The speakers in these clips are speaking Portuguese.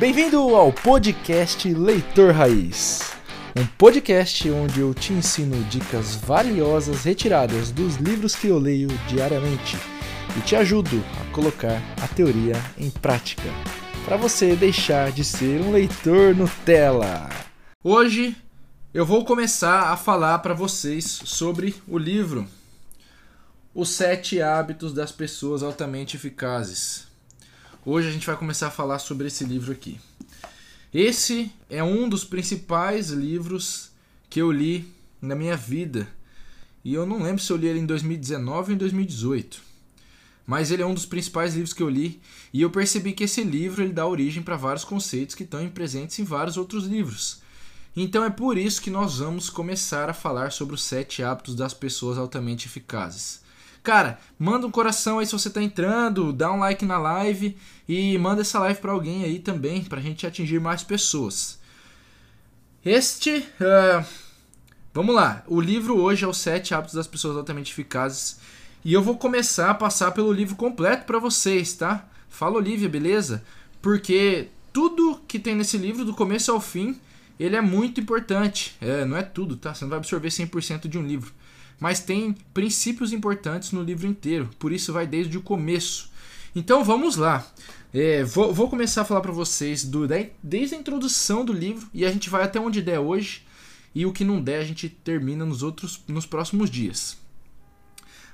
Bem-vindo ao podcast Leitor Raiz. Um podcast onde eu te ensino dicas valiosas retiradas dos livros que eu leio diariamente e te ajudo a colocar a teoria em prática para você deixar de ser um leitor Nutella. Hoje eu vou começar a falar para vocês sobre o livro Os Sete Hábitos das Pessoas Altamente Eficazes. Hoje a gente vai começar a falar sobre esse livro aqui. Esse é um dos principais livros que eu li na minha vida. E eu não lembro se eu li ele em 2019 ou em 2018. Mas ele é um dos principais livros que eu li e eu percebi que esse livro ele dá origem para vários conceitos que estão presentes em vários outros livros. Então é por isso que nós vamos começar a falar sobre os sete hábitos das pessoas altamente eficazes. Cara, manda um coração aí se você tá entrando, dá um like na live e manda essa live para alguém aí também, pra gente atingir mais pessoas. Este. Uh, vamos lá. O livro hoje é Os Sete Hábitos das Pessoas Altamente Eficazes. E eu vou começar a passar pelo livro completo para vocês, tá? Fala, Olivia, beleza? Porque tudo que tem nesse livro, do começo ao fim, ele é muito importante. É, não é tudo, tá? Você não vai absorver 100% de um livro mas tem princípios importantes no livro inteiro, por isso vai desde o começo. Então vamos lá. É, vou, vou, começar a falar para vocês do, desde a introdução do livro e a gente vai até onde der hoje e o que não der a gente termina nos outros nos próximos dias.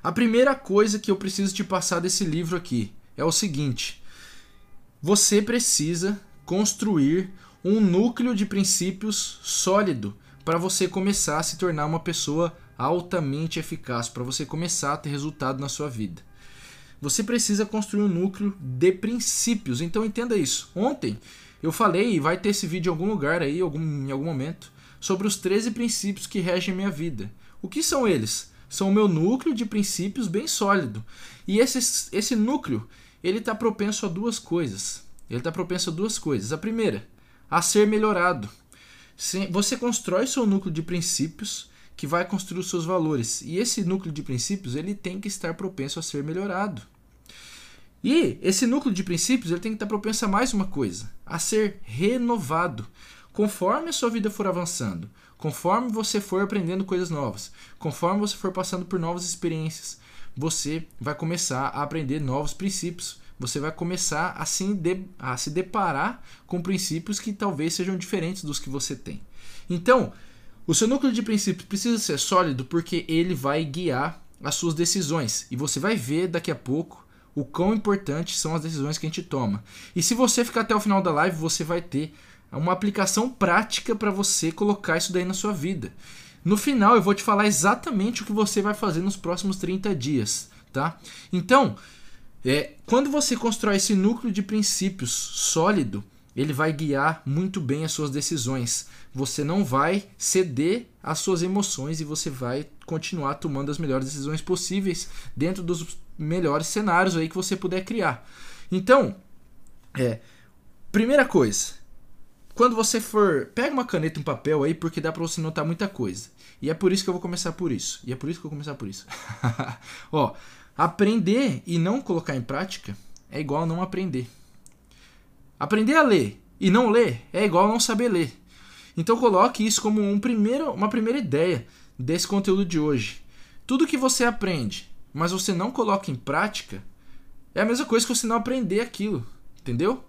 A primeira coisa que eu preciso te passar desse livro aqui é o seguinte: você precisa construir um núcleo de princípios sólido para você começar a se tornar uma pessoa altamente eficaz para você começar a ter resultado na sua vida. Você precisa construir um núcleo de princípios. Então entenda isso. Ontem eu falei, e vai ter esse vídeo em algum lugar aí, algum, em algum momento, sobre os 13 princípios que regem minha vida. O que são eles? São o meu núcleo de princípios bem sólido. E esse, esse núcleo, ele está propenso a duas coisas. Ele está propenso a duas coisas. A primeira, a ser melhorado. Você constrói seu núcleo de princípios que vai construir os seus valores. E esse núcleo de princípios ele tem que estar propenso a ser melhorado. E esse núcleo de princípios ele tem que estar propenso a mais uma coisa, a ser renovado. Conforme a sua vida for avançando, conforme você for aprendendo coisas novas, conforme você for passando por novas experiências, você vai começar a aprender novos princípios. Você vai começar a se, de, a se deparar com princípios que talvez sejam diferentes dos que você tem. Então, o seu núcleo de princípios precisa ser sólido porque ele vai guiar as suas decisões. E você vai ver daqui a pouco o quão importantes são as decisões que a gente toma. E se você ficar até o final da live, você vai ter uma aplicação prática para você colocar isso daí na sua vida. No final eu vou te falar exatamente o que você vai fazer nos próximos 30 dias, tá? Então, é, quando você constrói esse núcleo de princípios sólido, ele vai guiar muito bem as suas decisões. Você não vai ceder às suas emoções e você vai continuar tomando as melhores decisões possíveis dentro dos melhores cenários aí que você puder criar. Então, é, primeira coisa, quando você for, pega uma caneta e um papel aí porque dá para você notar muita coisa. E é por isso que eu vou começar por isso. E é por isso que eu vou começar por isso. Ó, aprender e não colocar em prática é igual a não aprender. Aprender a ler e não ler é igual não saber ler. Então coloque isso como um primeiro, uma primeira ideia desse conteúdo de hoje. Tudo que você aprende, mas você não coloca em prática, é a mesma coisa que você não aprender aquilo, entendeu?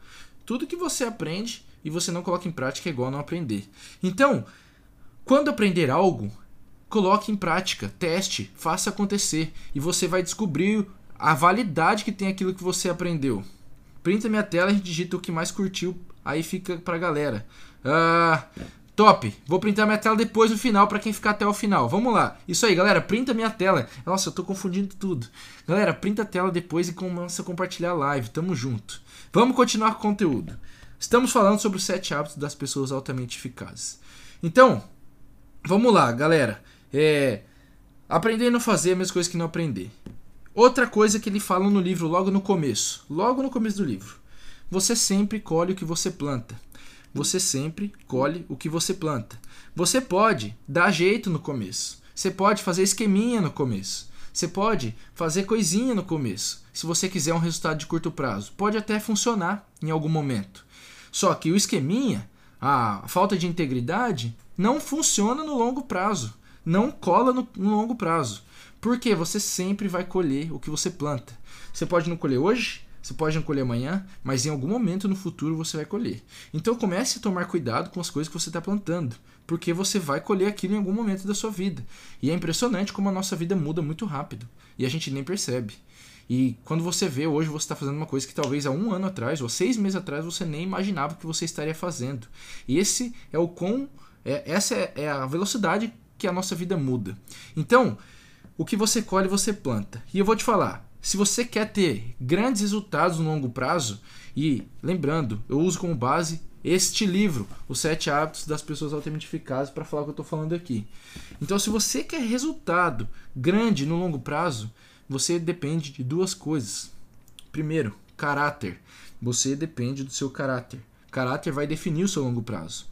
Tudo que você aprende e você não coloca em prática é igual não aprender. Então, quando aprender algo, coloque em prática, teste, faça acontecer e você vai descobrir a validade que tem aquilo que você aprendeu. Printa minha tela, a gente digita o que mais curtiu, aí fica pra galera. Uh, top! Vou printar minha tela depois no final para quem ficar até o final. Vamos lá. Isso aí, galera, printa minha tela. Nossa, eu tô confundindo tudo. Galera, printa a tela depois e começa a compartilhar a live. Tamo junto. Vamos continuar com o conteúdo. Estamos falando sobre os sete hábitos das pessoas altamente eficazes. Então, vamos lá, galera. É, aprender e não fazer é a mesma coisa que não aprender. Outra coisa que ele fala no livro logo no começo, logo no começo do livro. Você sempre colhe o que você planta. Você sempre colhe o que você planta. Você pode dar jeito no começo. Você pode fazer esqueminha no começo. Você pode fazer coisinha no começo. Se você quiser um resultado de curto prazo, pode até funcionar em algum momento. Só que o esqueminha, a falta de integridade, não funciona no longo prazo. Não cola no, no longo prazo. Porque você sempre vai colher o que você planta. Você pode não colher hoje, você pode não colher amanhã, mas em algum momento no futuro você vai colher. Então comece a tomar cuidado com as coisas que você está plantando, porque você vai colher aquilo em algum momento da sua vida. E é impressionante como a nossa vida muda muito rápido e a gente nem percebe. E quando você vê, hoje você está fazendo uma coisa que talvez há um ano atrás ou seis meses atrás você nem imaginava que você estaria fazendo. E esse é o com é, essa é, é a velocidade que a nossa vida muda. Então, o que você colhe, você planta. E eu vou te falar, se você quer ter grandes resultados no longo prazo, e lembrando, eu uso como base este livro, Os Sete Hábitos das Pessoas Altamente Eficazes, para falar o que eu estou falando aqui. Então, se você quer resultado grande no longo prazo, você depende de duas coisas. Primeiro, caráter. Você depende do seu caráter. Caráter vai definir o seu longo prazo.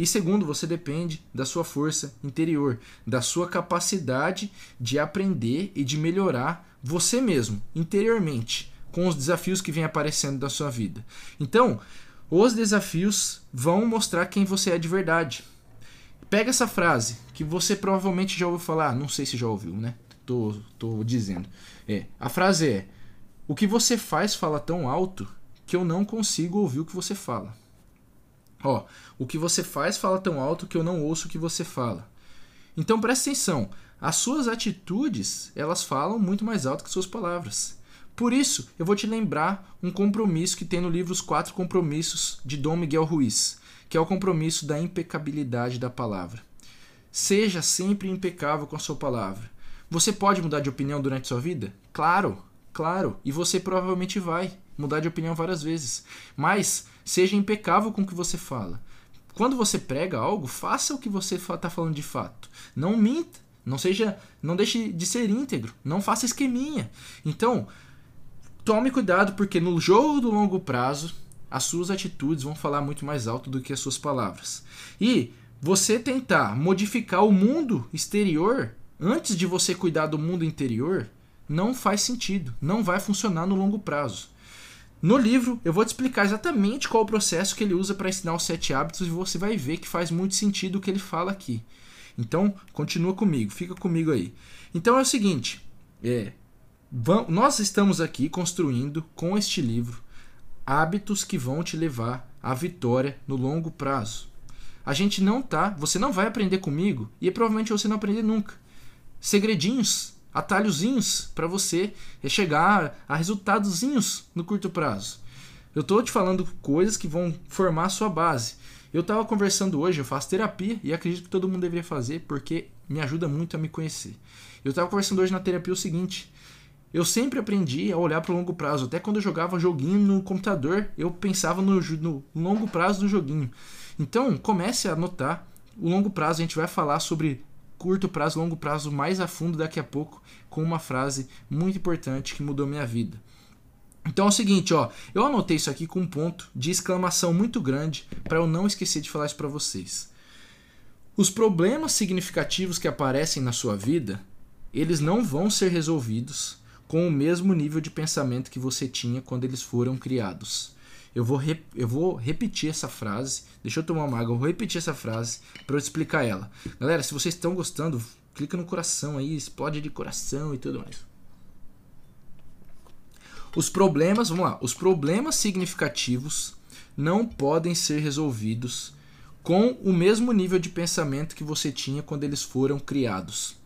E segundo, você depende da sua força interior, da sua capacidade de aprender e de melhorar você mesmo, interiormente, com os desafios que vêm aparecendo da sua vida. Então, os desafios vão mostrar quem você é de verdade. Pega essa frase que você provavelmente já ouviu falar, não sei se já ouviu, né? Tô, tô dizendo. É, a frase é: O que você faz fala tão alto que eu não consigo ouvir o que você fala. Ó, o que você faz fala tão alto que eu não ouço o que você fala. Então preste atenção, as suas atitudes, elas falam muito mais alto que suas palavras. Por isso, eu vou te lembrar um compromisso que tem no livro Os Quatro Compromissos de Dom Miguel Ruiz, que é o compromisso da impecabilidade da palavra. Seja sempre impecável com a sua palavra. Você pode mudar de opinião durante sua vida? Claro, claro, e você provavelmente vai mudar de opinião várias vezes. Mas seja impecável com o que você fala. Quando você prega algo, faça o que você está falando de fato. Não minta, não seja, não deixe de ser íntegro, não faça esqueminha. Então, tome cuidado porque no jogo do longo prazo, as suas atitudes vão falar muito mais alto do que as suas palavras. E você tentar modificar o mundo exterior antes de você cuidar do mundo interior não faz sentido, não vai funcionar no longo prazo. No livro, eu vou te explicar exatamente qual o processo que ele usa para ensinar os sete hábitos e você vai ver que faz muito sentido o que ele fala aqui. Então, continua comigo, fica comigo aí. Então é o seguinte, é, nós estamos aqui construindo com este livro hábitos que vão te levar à vitória no longo prazo. A gente não tá, você não vai aprender comigo e provavelmente você não aprender nunca. Segredinhos atalhozinhos para você chegar a resultadozinhos no curto prazo. Eu estou te falando coisas que vão formar a sua base. Eu estava conversando hoje, eu faço terapia e acredito que todo mundo deveria fazer porque me ajuda muito a me conhecer. Eu estava conversando hoje na terapia o seguinte: eu sempre aprendi a olhar para o longo prazo. Até quando eu jogava joguinho no computador, eu pensava no, no longo prazo do joguinho. Então, comece a notar o longo prazo. A gente vai falar sobre curto prazo, longo prazo mais a fundo daqui a pouco com uma frase muito importante que mudou minha vida. Então é o seguinte, ó, eu anotei isso aqui com um ponto de exclamação muito grande para eu não esquecer de falar isso para vocês. Os problemas significativos que aparecem na sua vida, eles não vão ser resolvidos com o mesmo nível de pensamento que você tinha quando eles foram criados. Eu vou, eu vou repetir essa frase. Deixa eu tomar uma água. Eu vou repetir essa frase para eu explicar ela. Galera, se vocês estão gostando, clica no coração aí, explode de coração e tudo mais. Os problemas, vamos lá. Os problemas significativos não podem ser resolvidos com o mesmo nível de pensamento que você tinha quando eles foram criados.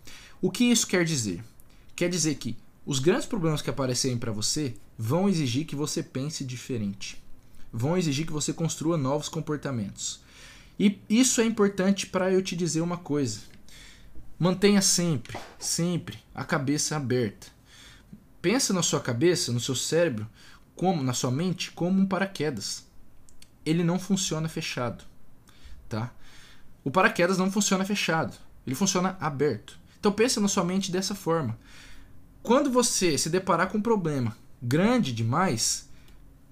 O que isso quer dizer? Quer dizer que os grandes problemas que aparecerem para você vão exigir que você pense diferente vão exigir que você construa novos comportamentos. E isso é importante para eu te dizer uma coisa. Mantenha sempre, sempre a cabeça aberta. Pensa na sua cabeça, no seu cérebro, como na sua mente, como um paraquedas. Ele não funciona fechado, tá? O paraquedas não funciona fechado, ele funciona aberto. Então pensa na sua mente dessa forma. Quando você se deparar com um problema grande demais,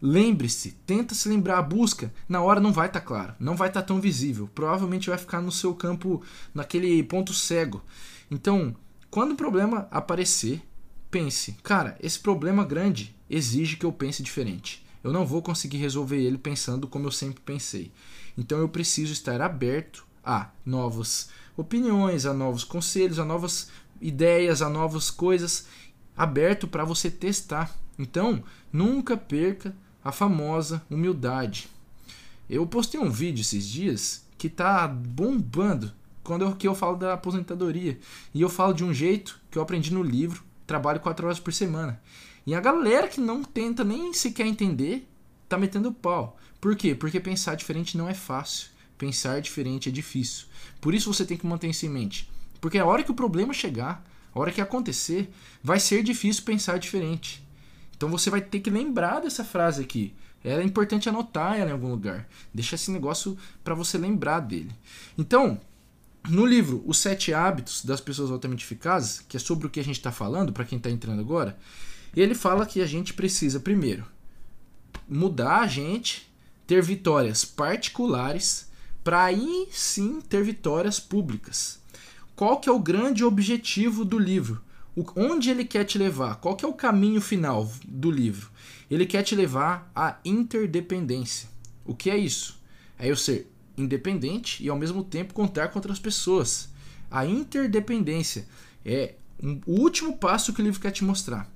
Lembre-se, tenta se lembrar, a busca na hora não vai estar tá claro, não vai estar tá tão visível, provavelmente vai ficar no seu campo, naquele ponto cego. Então, quando o problema aparecer, pense, cara, esse problema grande exige que eu pense diferente. eu não vou conseguir resolver ele pensando como eu sempre pensei. Então eu preciso estar aberto a novas opiniões, a novos conselhos, a novas ideias, a novas coisas, aberto para você testar. Então, nunca perca a famosa humildade. Eu postei um vídeo esses dias que tá bombando quando eu, que eu falo da aposentadoria. E eu falo de um jeito que eu aprendi no livro, trabalho quatro horas por semana. E a galera que não tenta nem sequer entender, tá metendo pau. Por quê? Porque pensar diferente não é fácil. Pensar diferente é difícil. Por isso você tem que manter isso em mente. Porque a hora que o problema chegar, a hora que acontecer, vai ser difícil pensar diferente. Então você vai ter que lembrar dessa frase aqui. É importante anotar ela em algum lugar. Deixa esse negócio para você lembrar dele. Então, no livro Os Sete Hábitos das Pessoas Altamente Eficazes, que é sobre o que a gente está falando, para quem está entrando agora, ele fala que a gente precisa, primeiro, mudar a gente, ter vitórias particulares, para aí sim ter vitórias públicas. Qual que é o grande objetivo do livro? O, onde ele quer te levar? Qual que é o caminho final do livro? Ele quer te levar à interdependência. O que é isso? É eu ser independente e ao mesmo tempo contar com outras pessoas. A interdependência é um, o último passo que o livro quer te mostrar.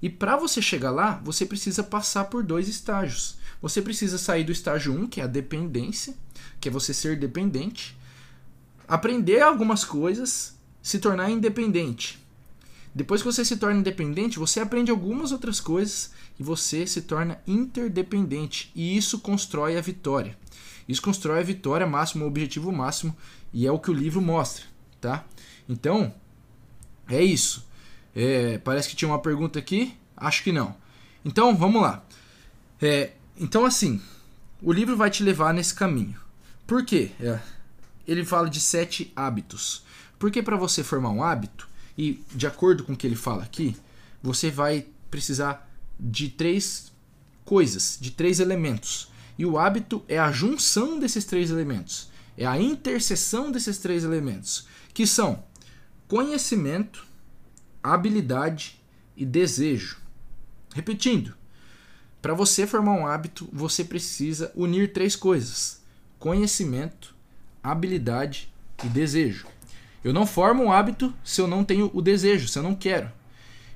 E para você chegar lá, você precisa passar por dois estágios. Você precisa sair do estágio 1, que é a dependência, que é você ser dependente, aprender algumas coisas, se tornar independente. Depois que você se torna independente, você aprende algumas outras coisas e você se torna interdependente. E isso constrói a vitória. Isso constrói a vitória máxima, o objetivo máximo, e é o que o livro mostra, tá? Então, é isso. É, parece que tinha uma pergunta aqui. Acho que não. Então, vamos lá. É, então, assim, o livro vai te levar nesse caminho. Por quê? É, ele fala de sete hábitos. Porque para você formar um hábito, e de acordo com o que ele fala aqui, você vai precisar de três coisas, de três elementos. E o hábito é a junção desses três elementos, é a interseção desses três elementos, que são conhecimento, habilidade e desejo. Repetindo, para você formar um hábito, você precisa unir três coisas: conhecimento, habilidade e desejo. Eu não formo um hábito se eu não tenho o desejo, se eu não quero.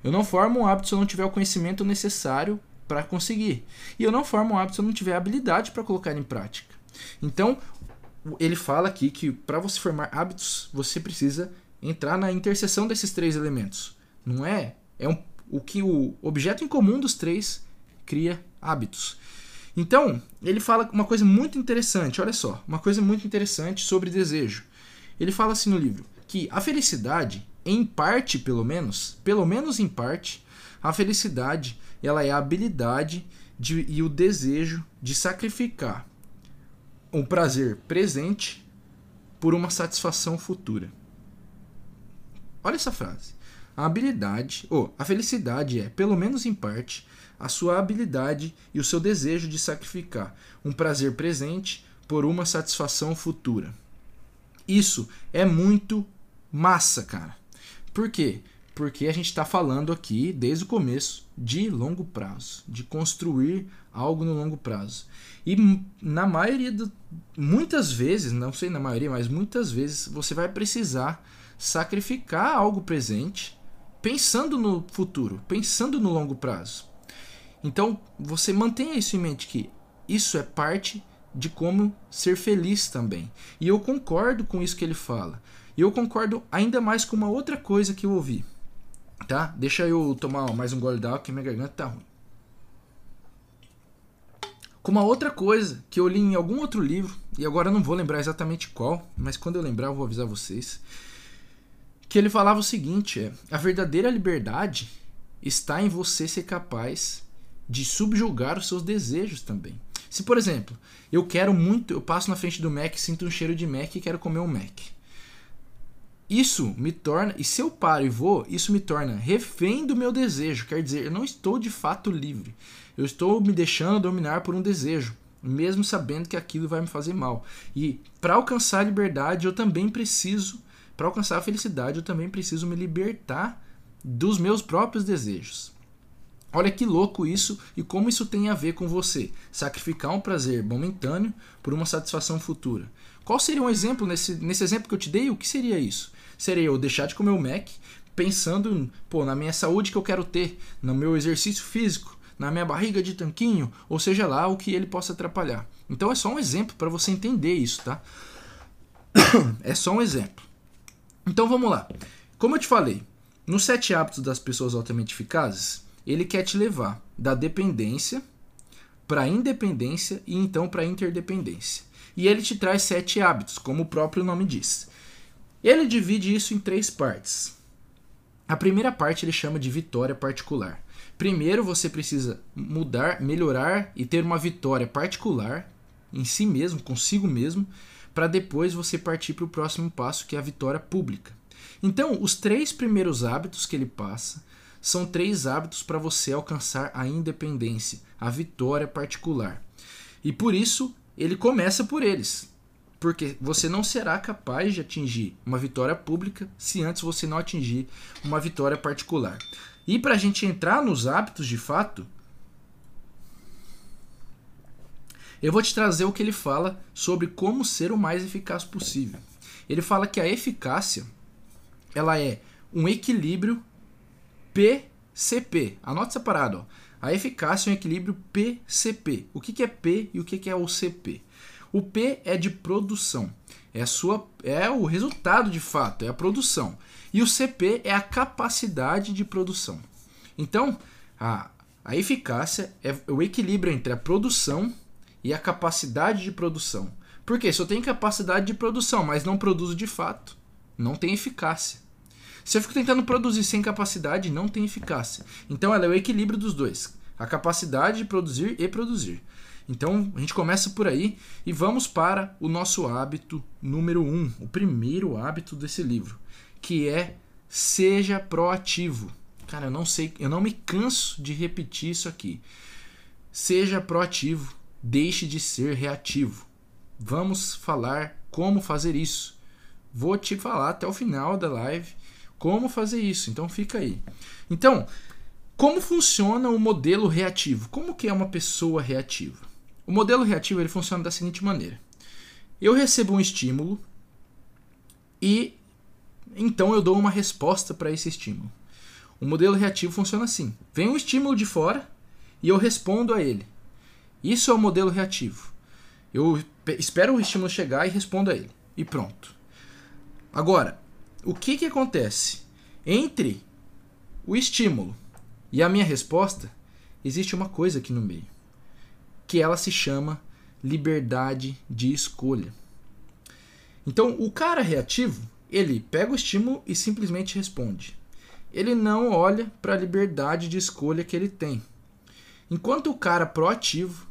Eu não formo um hábito se eu não tiver o conhecimento necessário para conseguir. E eu não formo um hábito se eu não tiver habilidade para colocar em prática. Então, ele fala aqui que para você formar hábitos, você precisa entrar na interseção desses três elementos. Não é? É um, o que o objeto em comum dos três cria hábitos. Então, ele fala uma coisa muito interessante, olha só, uma coisa muito interessante sobre desejo. Ele fala assim no livro que a felicidade, em parte pelo menos, pelo menos em parte, a felicidade ela é a habilidade de, e o desejo de sacrificar um prazer presente por uma satisfação futura. Olha essa frase. A habilidade, ou a felicidade é, pelo menos em parte, a sua habilidade e o seu desejo de sacrificar um prazer presente por uma satisfação futura. Isso é muito massa, cara. Por quê? Porque a gente está falando aqui, desde o começo, de longo prazo, de construir algo no longo prazo. E na maioria, do, muitas vezes, não sei na maioria, mas muitas vezes você vai precisar sacrificar algo presente pensando no futuro, pensando no longo prazo. Então, você mantenha isso em mente que isso é parte de como ser feliz também. E eu concordo com isso que ele fala. E eu concordo ainda mais com uma outra coisa que eu ouvi. Tá? Deixa eu tomar mais um gole d'água que minha garganta tá ruim. Com uma outra coisa que eu li em algum outro livro, e agora eu não vou lembrar exatamente qual, mas quando eu lembrar eu vou avisar vocês que ele falava o seguinte: é, a verdadeira liberdade está em você ser capaz de subjugar os seus desejos também. Se, por exemplo, eu quero muito, eu passo na frente do Mac, sinto um cheiro de Mac e quero comer um Mac. Isso me torna, e se eu paro e vou, isso me torna refém do meu desejo. Quer dizer, eu não estou de fato livre. Eu estou me deixando dominar por um desejo, mesmo sabendo que aquilo vai me fazer mal. E para alcançar a liberdade, eu também preciso para alcançar a felicidade, eu também preciso me libertar dos meus próprios desejos. Olha que louco isso e como isso tem a ver com você. Sacrificar um prazer momentâneo por uma satisfação futura. Qual seria um exemplo nesse, nesse exemplo que eu te dei? O que seria isso? Seria eu deixar de comer o Mac pensando pô, na minha saúde que eu quero ter, no meu exercício físico, na minha barriga de tanquinho, ou seja lá o que ele possa atrapalhar. Então é só um exemplo para você entender isso, tá? é só um exemplo. Então vamos lá. Como eu te falei, nos sete hábitos das pessoas altamente eficazes, ele quer te levar da dependência para independência e então para interdependência. E ele te traz sete hábitos, como o próprio nome diz. Ele divide isso em três partes. A primeira parte ele chama de vitória particular. Primeiro você precisa mudar, melhorar e ter uma vitória particular em si mesmo, consigo mesmo, para depois você partir para o próximo passo, que é a vitória pública. Então, os três primeiros hábitos que ele passa são três hábitos para você alcançar a independência, a vitória particular. E por isso, ele começa por eles. Porque você não será capaz de atingir uma vitória pública se antes você não atingir uma vitória particular. E para a gente entrar nos hábitos de fato, eu vou te trazer o que ele fala sobre como ser o mais eficaz possível. Ele fala que a eficácia ela é um equilíbrio PCP. Anote separado. Ó. A eficácia é um equilíbrio PCP. O que, que é P e o que, que é o CP? O P é de produção. É, sua, é o resultado de fato, é a produção. E o CP é a capacidade de produção. Então, a, a eficácia é o equilíbrio entre a produção e a capacidade de produção. Porque se eu tenho capacidade de produção, mas não produzo de fato, não tem eficácia. Se eu fico tentando produzir sem capacidade, não tem eficácia. Então ela é o equilíbrio dos dois. A capacidade de produzir e produzir. Então a gente começa por aí e vamos para o nosso hábito número um, o primeiro hábito desse livro, que é seja proativo. Cara, eu não sei, eu não me canso de repetir isso aqui. Seja proativo, deixe de ser reativo. Vamos falar como fazer isso. Vou te falar até o final da live como fazer isso. Então fica aí. Então, como funciona o modelo reativo? Como que é uma pessoa reativa? O modelo reativo ele funciona da seguinte maneira: eu recebo um estímulo e então eu dou uma resposta para esse estímulo. O modelo reativo funciona assim: vem um estímulo de fora e eu respondo a ele. Isso é o modelo reativo. Eu espero o estímulo chegar e respondo a ele. E pronto. Agora, o que, que acontece? Entre o estímulo e a minha resposta, existe uma coisa aqui no meio, que ela se chama liberdade de escolha. Então, o cara reativo, ele pega o estímulo e simplesmente responde. Ele não olha para a liberdade de escolha que ele tem. Enquanto o cara proativo,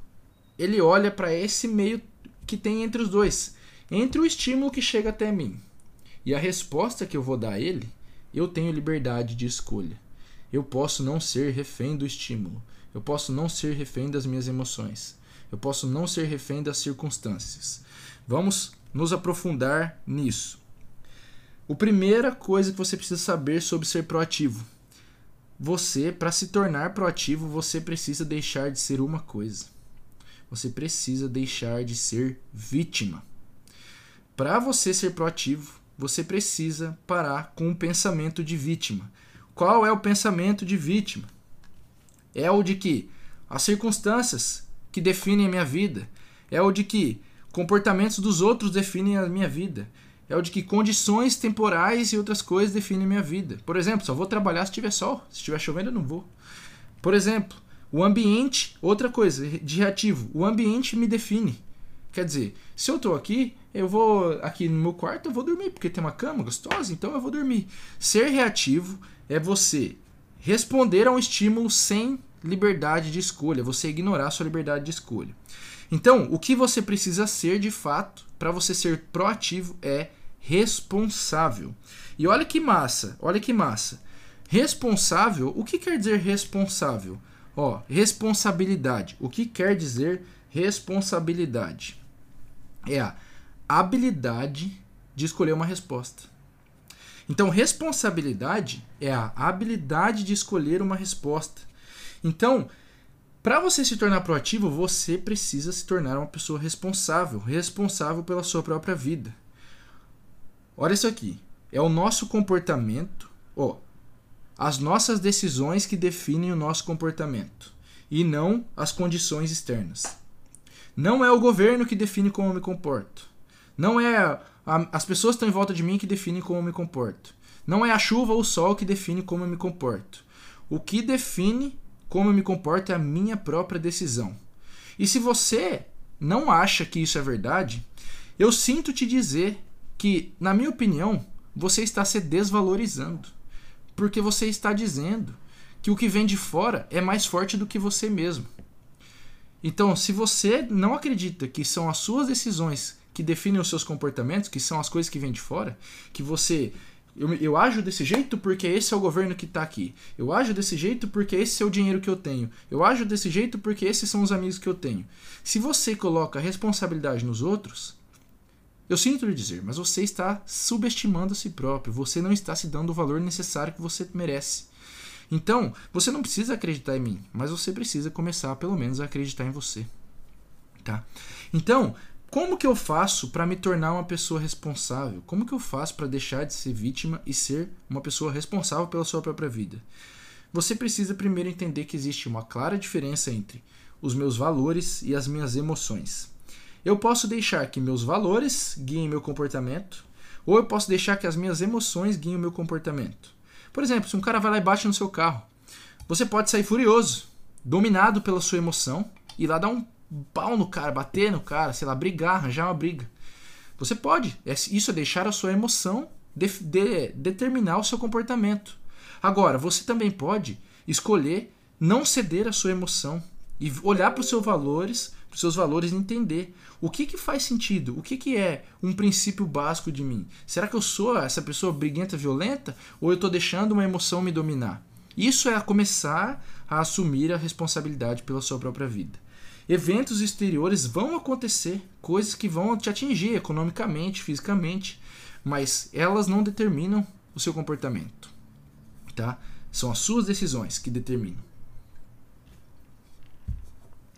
ele olha para esse meio que tem entre os dois, entre o estímulo que chega até mim e a resposta que eu vou dar a ele, eu tenho liberdade de escolha. Eu posso não ser refém do estímulo. Eu posso não ser refém das minhas emoções. Eu posso não ser refém das circunstâncias. Vamos nos aprofundar nisso. A primeira coisa que você precisa saber sobre ser proativo. Você, para se tornar proativo, você precisa deixar de ser uma coisa. Você precisa deixar de ser vítima. Para você ser proativo, você precisa parar com o pensamento de vítima. Qual é o pensamento de vítima? É o de que as circunstâncias que definem a minha vida, é o de que comportamentos dos outros definem a minha vida, é o de que condições temporais e outras coisas definem a minha vida. Por exemplo, só vou trabalhar se tiver sol, se estiver chovendo eu não vou. Por exemplo, o ambiente, outra coisa, de reativo, o ambiente me define. Quer dizer, se eu estou aqui, eu vou aqui no meu quarto, eu vou dormir, porque tem uma cama gostosa, então eu vou dormir. Ser reativo é você responder a um estímulo sem liberdade de escolha, você ignorar sua liberdade de escolha. Então, o que você precisa ser de fato para você ser proativo é responsável. E olha que massa, olha que massa. Responsável, o que quer dizer responsável? Ó, responsabilidade. O que quer dizer responsabilidade? É a habilidade de escolher uma resposta. Então, responsabilidade é a habilidade de escolher uma resposta. Então, para você se tornar proativo, você precisa se tornar uma pessoa responsável, responsável pela sua própria vida. Olha isso aqui. É o nosso comportamento, ó, as nossas decisões que definem o nosso comportamento e não as condições externas. Não é o governo que define como eu me comporto. Não é a, as pessoas que estão em volta de mim que definem como eu me comporto. Não é a chuva ou o sol que define como eu me comporto. O que define como eu me comporto é a minha própria decisão. E se você não acha que isso é verdade, eu sinto te dizer que, na minha opinião, você está se desvalorizando. Porque você está dizendo que o que vem de fora é mais forte do que você mesmo. Então, se você não acredita que são as suas decisões que definem os seus comportamentos, que são as coisas que vêm de fora, que você eu, eu ajo desse jeito porque esse é o governo que está aqui. Eu ajo desse jeito porque esse é o dinheiro que eu tenho. Eu ajo desse jeito porque esses são os amigos que eu tenho. Se você coloca responsabilidade nos outros, eu sinto lhe dizer, mas você está subestimando a si próprio. Você não está se dando o valor necessário que você merece. Então, você não precisa acreditar em mim, mas você precisa começar pelo menos a acreditar em você. Tá? Então, como que eu faço para me tornar uma pessoa responsável? Como que eu faço para deixar de ser vítima e ser uma pessoa responsável pela sua própria vida? Você precisa primeiro entender que existe uma clara diferença entre os meus valores e as minhas emoções. Eu posso deixar que meus valores guiem meu comportamento, ou eu posso deixar que as minhas emoções guiem o meu comportamento. Por exemplo, se um cara vai lá e bate no seu carro, você pode sair furioso, dominado pela sua emoção, e lá dar um pau no cara, bater no cara, sei lá, brigar, arranjar uma briga. Você pode. É, isso é deixar a sua emoção de, de, determinar o seu comportamento. Agora, você também pode escolher não ceder à sua emoção e olhar para os seus valores, para os seus valores e entender o que, que faz sentido, o que, que é um princípio básico de mim. Será que eu sou essa pessoa briguenta, violenta, ou eu estou deixando uma emoção me dominar? Isso é começar a assumir a responsabilidade pela sua própria vida eventos exteriores vão acontecer, coisas que vão te atingir economicamente, fisicamente, mas elas não determinam o seu comportamento, tá? São as suas decisões que determinam.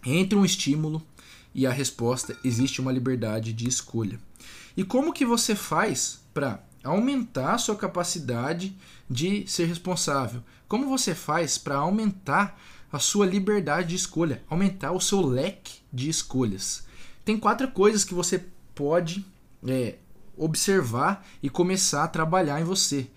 Entre um estímulo e a resposta existe uma liberdade de escolha. E como que você faz para aumentar a sua capacidade de ser responsável? Como você faz para aumentar a sua liberdade de escolha, aumentar o seu leque de escolhas. Tem quatro coisas que você pode é, observar e começar a trabalhar em você.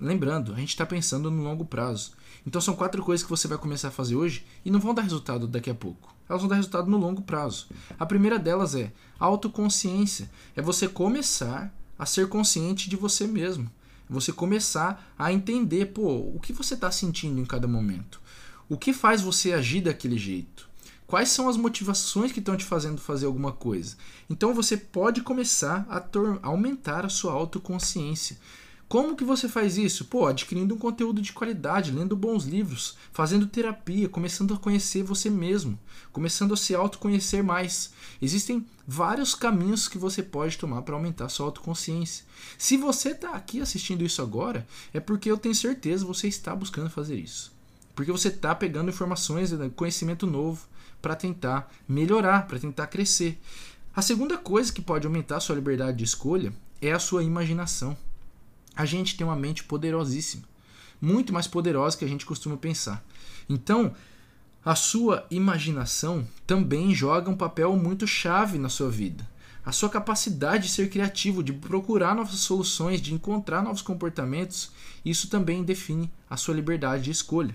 Lembrando, a gente está pensando no longo prazo. Então são quatro coisas que você vai começar a fazer hoje e não vão dar resultado daqui a pouco. Elas vão dar resultado no longo prazo. A primeira delas é autoconsciência. É você começar a ser consciente de você mesmo. Você começar a entender, pô, o que você está sentindo em cada momento. O que faz você agir daquele jeito? Quais são as motivações que estão te fazendo fazer alguma coisa? Então você pode começar a aumentar a sua autoconsciência. Como que você faz isso? Pô, adquirindo um conteúdo de qualidade, lendo bons livros, fazendo terapia, começando a conhecer você mesmo, começando a se autoconhecer mais. Existem vários caminhos que você pode tomar para aumentar sua autoconsciência. Se você está aqui assistindo isso agora, é porque eu tenho certeza que você está buscando fazer isso. Porque você está pegando informações, né, conhecimento novo para tentar melhorar, para tentar crescer. A segunda coisa que pode aumentar a sua liberdade de escolha é a sua imaginação. A gente tem uma mente poderosíssima, muito mais poderosa que a gente costuma pensar. Então, a sua imaginação também joga um papel muito chave na sua vida. A sua capacidade de ser criativo, de procurar novas soluções, de encontrar novos comportamentos, isso também define a sua liberdade de escolha.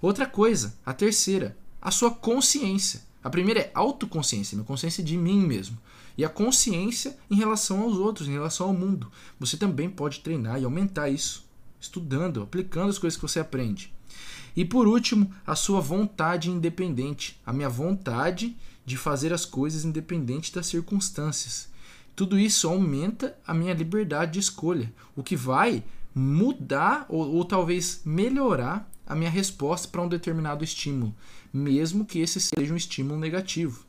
Outra coisa, a terceira, a sua consciência. A primeira é autoconsciência, minha consciência de mim mesmo. E a consciência em relação aos outros, em relação ao mundo. Você também pode treinar e aumentar isso, estudando, aplicando as coisas que você aprende. E por último, a sua vontade independente, a minha vontade de fazer as coisas independente das circunstâncias. Tudo isso aumenta a minha liberdade de escolha, o que vai mudar ou, ou talvez melhorar a minha resposta para um determinado estímulo, mesmo que esse seja um estímulo negativo.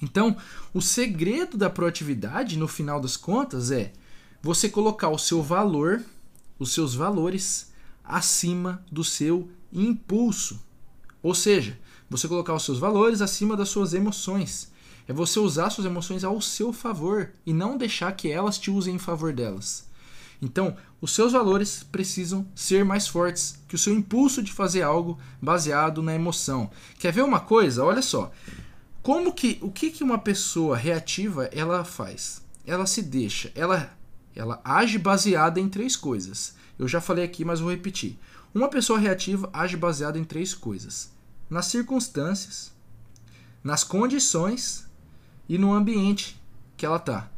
Então, o segredo da proatividade, no final das contas, é você colocar o seu valor, os seus valores, acima do seu impulso. Ou seja, você colocar os seus valores acima das suas emoções. É você usar suas emoções ao seu favor e não deixar que elas te usem em favor delas. Então, os seus valores precisam ser mais fortes que o seu impulso de fazer algo baseado na emoção. Quer ver uma coisa? Olha só. Como que o que, que uma pessoa reativa ela faz? Ela se deixa, ela ela age baseada em três coisas. Eu já falei aqui, mas vou repetir. Uma pessoa reativa age baseada em três coisas: nas circunstâncias, nas condições e no ambiente que ela tá.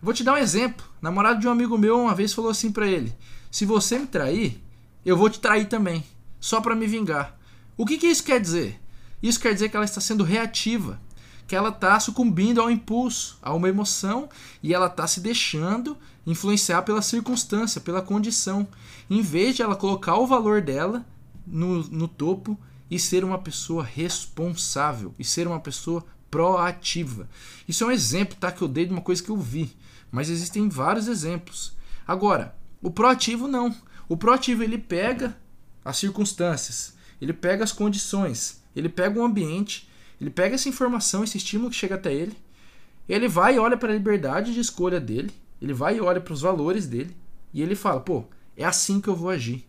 Vou te dar um exemplo. Namorado de um amigo meu uma vez falou assim para ele: "Se você me trair, eu vou te trair também, só para me vingar". O que, que isso quer dizer? Isso quer dizer que ela está sendo reativa, que ela está sucumbindo ao impulso, a uma emoção e ela está se deixando influenciar pela circunstância, pela condição, em vez de ela colocar o valor dela no, no topo e ser uma pessoa responsável e ser uma pessoa proativa. Isso é um exemplo, tá? Que eu dei de uma coisa que eu vi, mas existem vários exemplos. Agora, o proativo não. O proativo ele pega as circunstâncias, ele pega as condições, ele pega o ambiente, ele pega essa informação, esse estímulo que chega até ele, ele vai e olha para a liberdade de escolha dele, ele vai e olha para os valores dele e ele fala: pô, é assim que eu vou agir.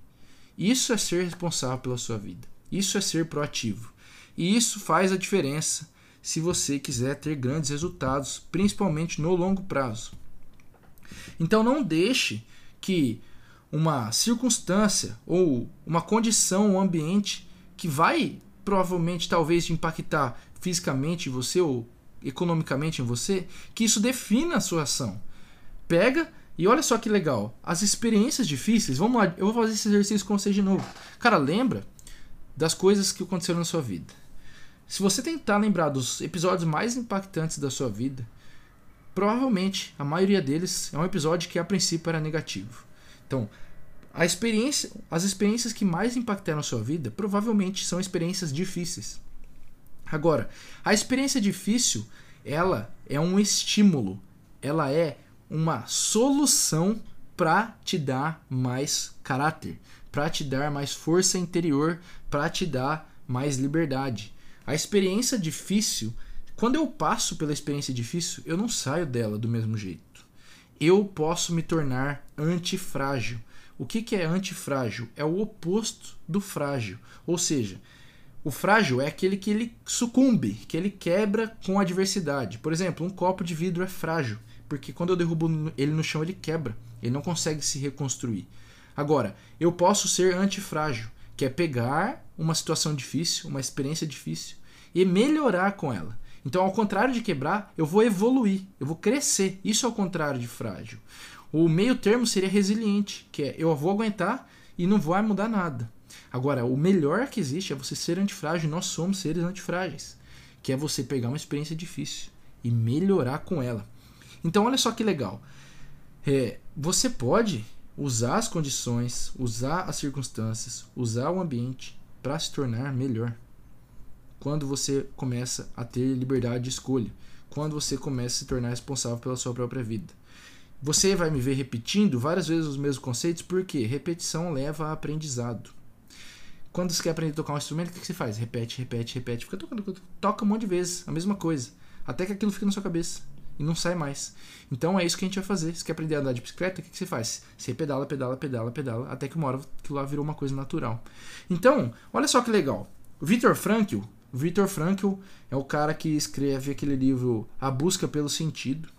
Isso é ser responsável pela sua vida. Isso é ser proativo. E isso faz a diferença se você quiser ter grandes resultados, principalmente no longo prazo. Então não deixe que uma circunstância ou uma condição, um ambiente que vai provavelmente talvez impactar fisicamente em você ou economicamente em você, que isso defina a sua ação. Pega e olha só que legal, as experiências difíceis, vamos lá, eu vou fazer esse exercício com você de novo. Cara, lembra das coisas que aconteceram na sua vida. Se você tentar lembrar dos episódios mais impactantes da sua vida, provavelmente a maioria deles é um episódio que a princípio era negativo. Então, a experiência, as experiências que mais impactaram a sua vida provavelmente são experiências difíceis. Agora, a experiência difícil, ela é um estímulo, ela é uma solução para te dar mais caráter, para te dar mais força interior, para te dar mais liberdade. A experiência difícil, quando eu passo pela experiência difícil, eu não saio dela do mesmo jeito. Eu posso me tornar antifrágil. O que, que é antifrágil? É o oposto do frágil. Ou seja, o frágil é aquele que ele sucumbe, que ele quebra com a adversidade. Por exemplo, um copo de vidro é frágil, porque quando eu derrubo ele no chão, ele quebra. Ele não consegue se reconstruir. Agora, eu posso ser antifrágil, que é pegar uma situação difícil, uma experiência difícil e melhorar com ela. Então, ao contrário de quebrar, eu vou evoluir, eu vou crescer. Isso é o contrário de frágil. O meio termo seria resiliente, que é eu vou aguentar e não vai mudar nada. Agora, o melhor que existe é você ser antifrágil, nós somos seres antifrágeis, que é você pegar uma experiência difícil e melhorar com ela. Então, olha só que legal. É, você pode usar as condições, usar as circunstâncias, usar o ambiente para se tornar melhor. Quando você começa a ter liberdade de escolha, quando você começa a se tornar responsável pela sua própria vida. Você vai me ver repetindo várias vezes os mesmos conceitos, porque repetição leva a aprendizado. Quando você quer aprender a tocar um instrumento, o que você faz? Repete, repete, repete. Fica tocando, toca um monte de vezes a mesma coisa, até que aquilo fique na sua cabeça e não sai mais. Então é isso que a gente vai fazer. Se quer aprender a andar de bicicleta, o que, que você faz? Você pedala, pedala, pedala, pedala, até que uma hora aquilo lá virou uma coisa natural. Então, olha só que legal. O Victor Frankl, Victor Frankl é o cara que escreve aquele livro A Busca pelo Sentido.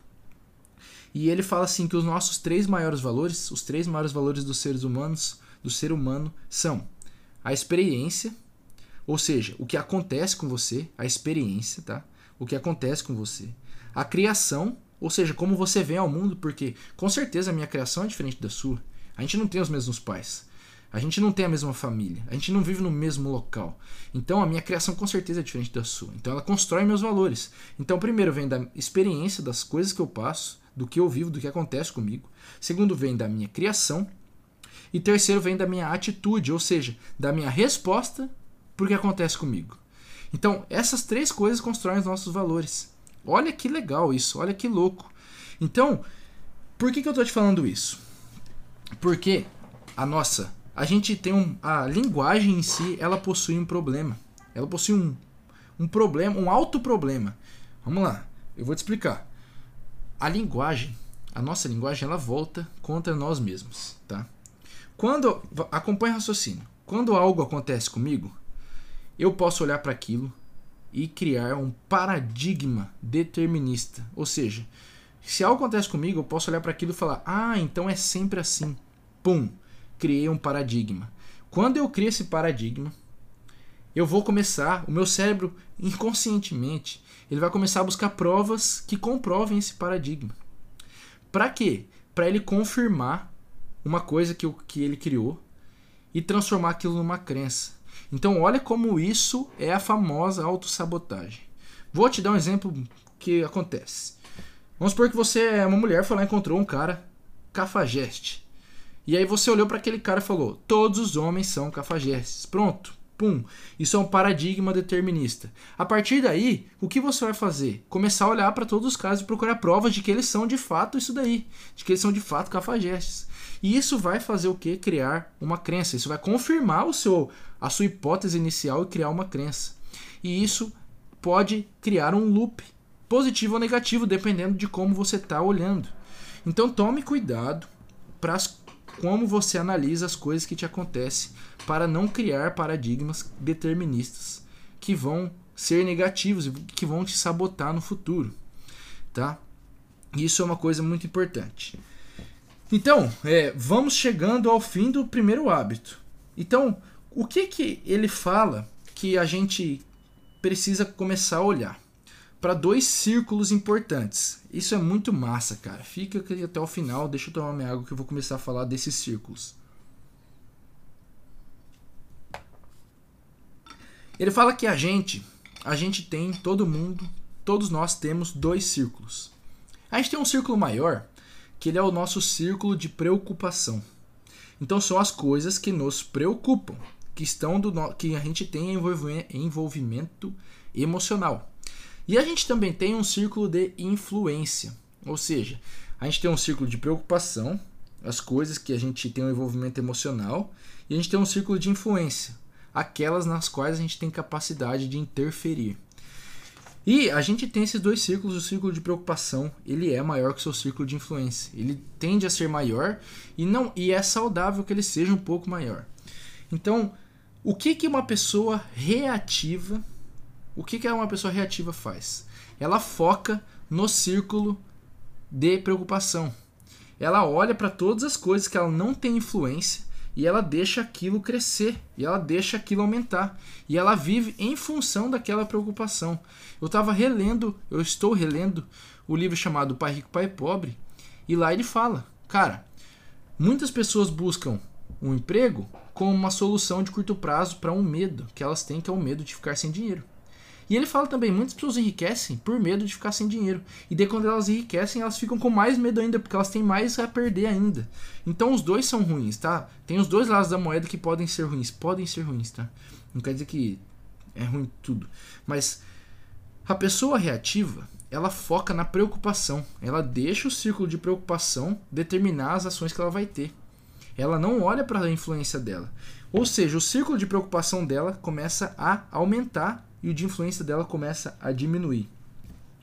E ele fala assim que os nossos três maiores valores, os três maiores valores dos seres humanos, do ser humano, são a experiência, ou seja, o que acontece com você, a experiência, tá? O que acontece com você a criação, ou seja, como você vem ao mundo, porque com certeza a minha criação é diferente da sua. A gente não tem os mesmos pais. A gente não tem a mesma família. A gente não vive no mesmo local. Então a minha criação com certeza é diferente da sua. Então ela constrói meus valores. Então, primeiro vem da experiência das coisas que eu passo, do que eu vivo, do que acontece comigo. Segundo vem da minha criação. E terceiro vem da minha atitude, ou seja, da minha resposta por que acontece comigo. Então, essas três coisas constroem os nossos valores. Olha que legal isso, olha que louco. Então, por que, que eu estou te falando isso? Porque a nossa, a gente tem um, a linguagem em si, ela possui um problema. ela possui um, um problema, um alto problema. Vamos lá, eu vou te explicar. A linguagem, a nossa linguagem, ela volta contra nós mesmos, tá? Quando acompanha o raciocínio, quando algo acontece comigo, eu posso olhar para aquilo e criar um paradigma determinista, ou seja, se algo acontece comigo, eu posso olhar para aquilo e falar: "Ah, então é sempre assim". Pum, criei um paradigma. Quando eu crio esse paradigma, eu vou começar, o meu cérebro inconscientemente, ele vai começar a buscar provas que comprovem esse paradigma. Para quê? Para ele confirmar uma coisa que, que ele criou e transformar aquilo numa crença. Então, olha como isso é a famosa autossabotagem. Vou te dar um exemplo que acontece. Vamos supor que você é uma mulher, foi lá e encontrou um cara cafajeste. E aí você olhou para aquele cara e falou: Todos os homens são cafajestes. Pronto. Pum. Isso é um paradigma determinista. A partir daí, o que você vai fazer? Começar a olhar para todos os casos e procurar provas de que eles são de fato isso daí. De que eles são de fato cafajestes. E isso vai fazer o que? Criar uma crença. Isso vai confirmar o seu, a sua hipótese inicial e criar uma crença. E isso pode criar um loop, positivo ou negativo, dependendo de como você está olhando. Então tome cuidado para as como você analisa as coisas que te acontecem para não criar paradigmas deterministas que vão ser negativos e que vão te sabotar no futuro, tá? Isso é uma coisa muito importante. Então, é, vamos chegando ao fim do primeiro hábito. Então, o que que ele fala que a gente precisa começar a olhar? Para dois círculos importantes. Isso é muito massa, cara. Fica aqui até o final, deixa eu tomar minha água que eu vou começar a falar desses círculos. Ele fala que a gente, a gente tem, todo mundo, todos nós temos dois círculos. A gente tem um círculo maior, que ele é o nosso círculo de preocupação. Então são as coisas que nos preocupam, que estão do que a gente tem envolvimento emocional. E a gente também tem um círculo de influência, ou seja, a gente tem um círculo de preocupação, as coisas que a gente tem um envolvimento emocional, e a gente tem um círculo de influência, aquelas nas quais a gente tem capacidade de interferir. E a gente tem esses dois círculos, o círculo de preocupação, ele é maior que o seu círculo de influência. Ele tende a ser maior e não e é saudável que ele seja um pouco maior. Então, o que que uma pessoa reativa o que, que uma pessoa reativa faz? Ela foca no círculo de preocupação. Ela olha para todas as coisas que ela não tem influência e ela deixa aquilo crescer, e ela deixa aquilo aumentar, e ela vive em função daquela preocupação. Eu estava relendo, eu estou relendo o livro chamado Pai Rico, Pai Pobre, e lá ele fala, cara, muitas pessoas buscam um emprego como uma solução de curto prazo para um medo que elas têm, que é o medo de ficar sem dinheiro. E ele fala também, muitas pessoas enriquecem por medo de ficar sem dinheiro. E daí quando elas enriquecem, elas ficam com mais medo ainda, porque elas têm mais a perder ainda. Então os dois são ruins, tá? Tem os dois lados da moeda que podem ser ruins. Podem ser ruins, tá? Não quer dizer que é ruim tudo. Mas a pessoa reativa, ela foca na preocupação. Ela deixa o círculo de preocupação determinar as ações que ela vai ter. Ela não olha para a influência dela. Ou seja, o círculo de preocupação dela começa a aumentar e o de influência dela começa a diminuir.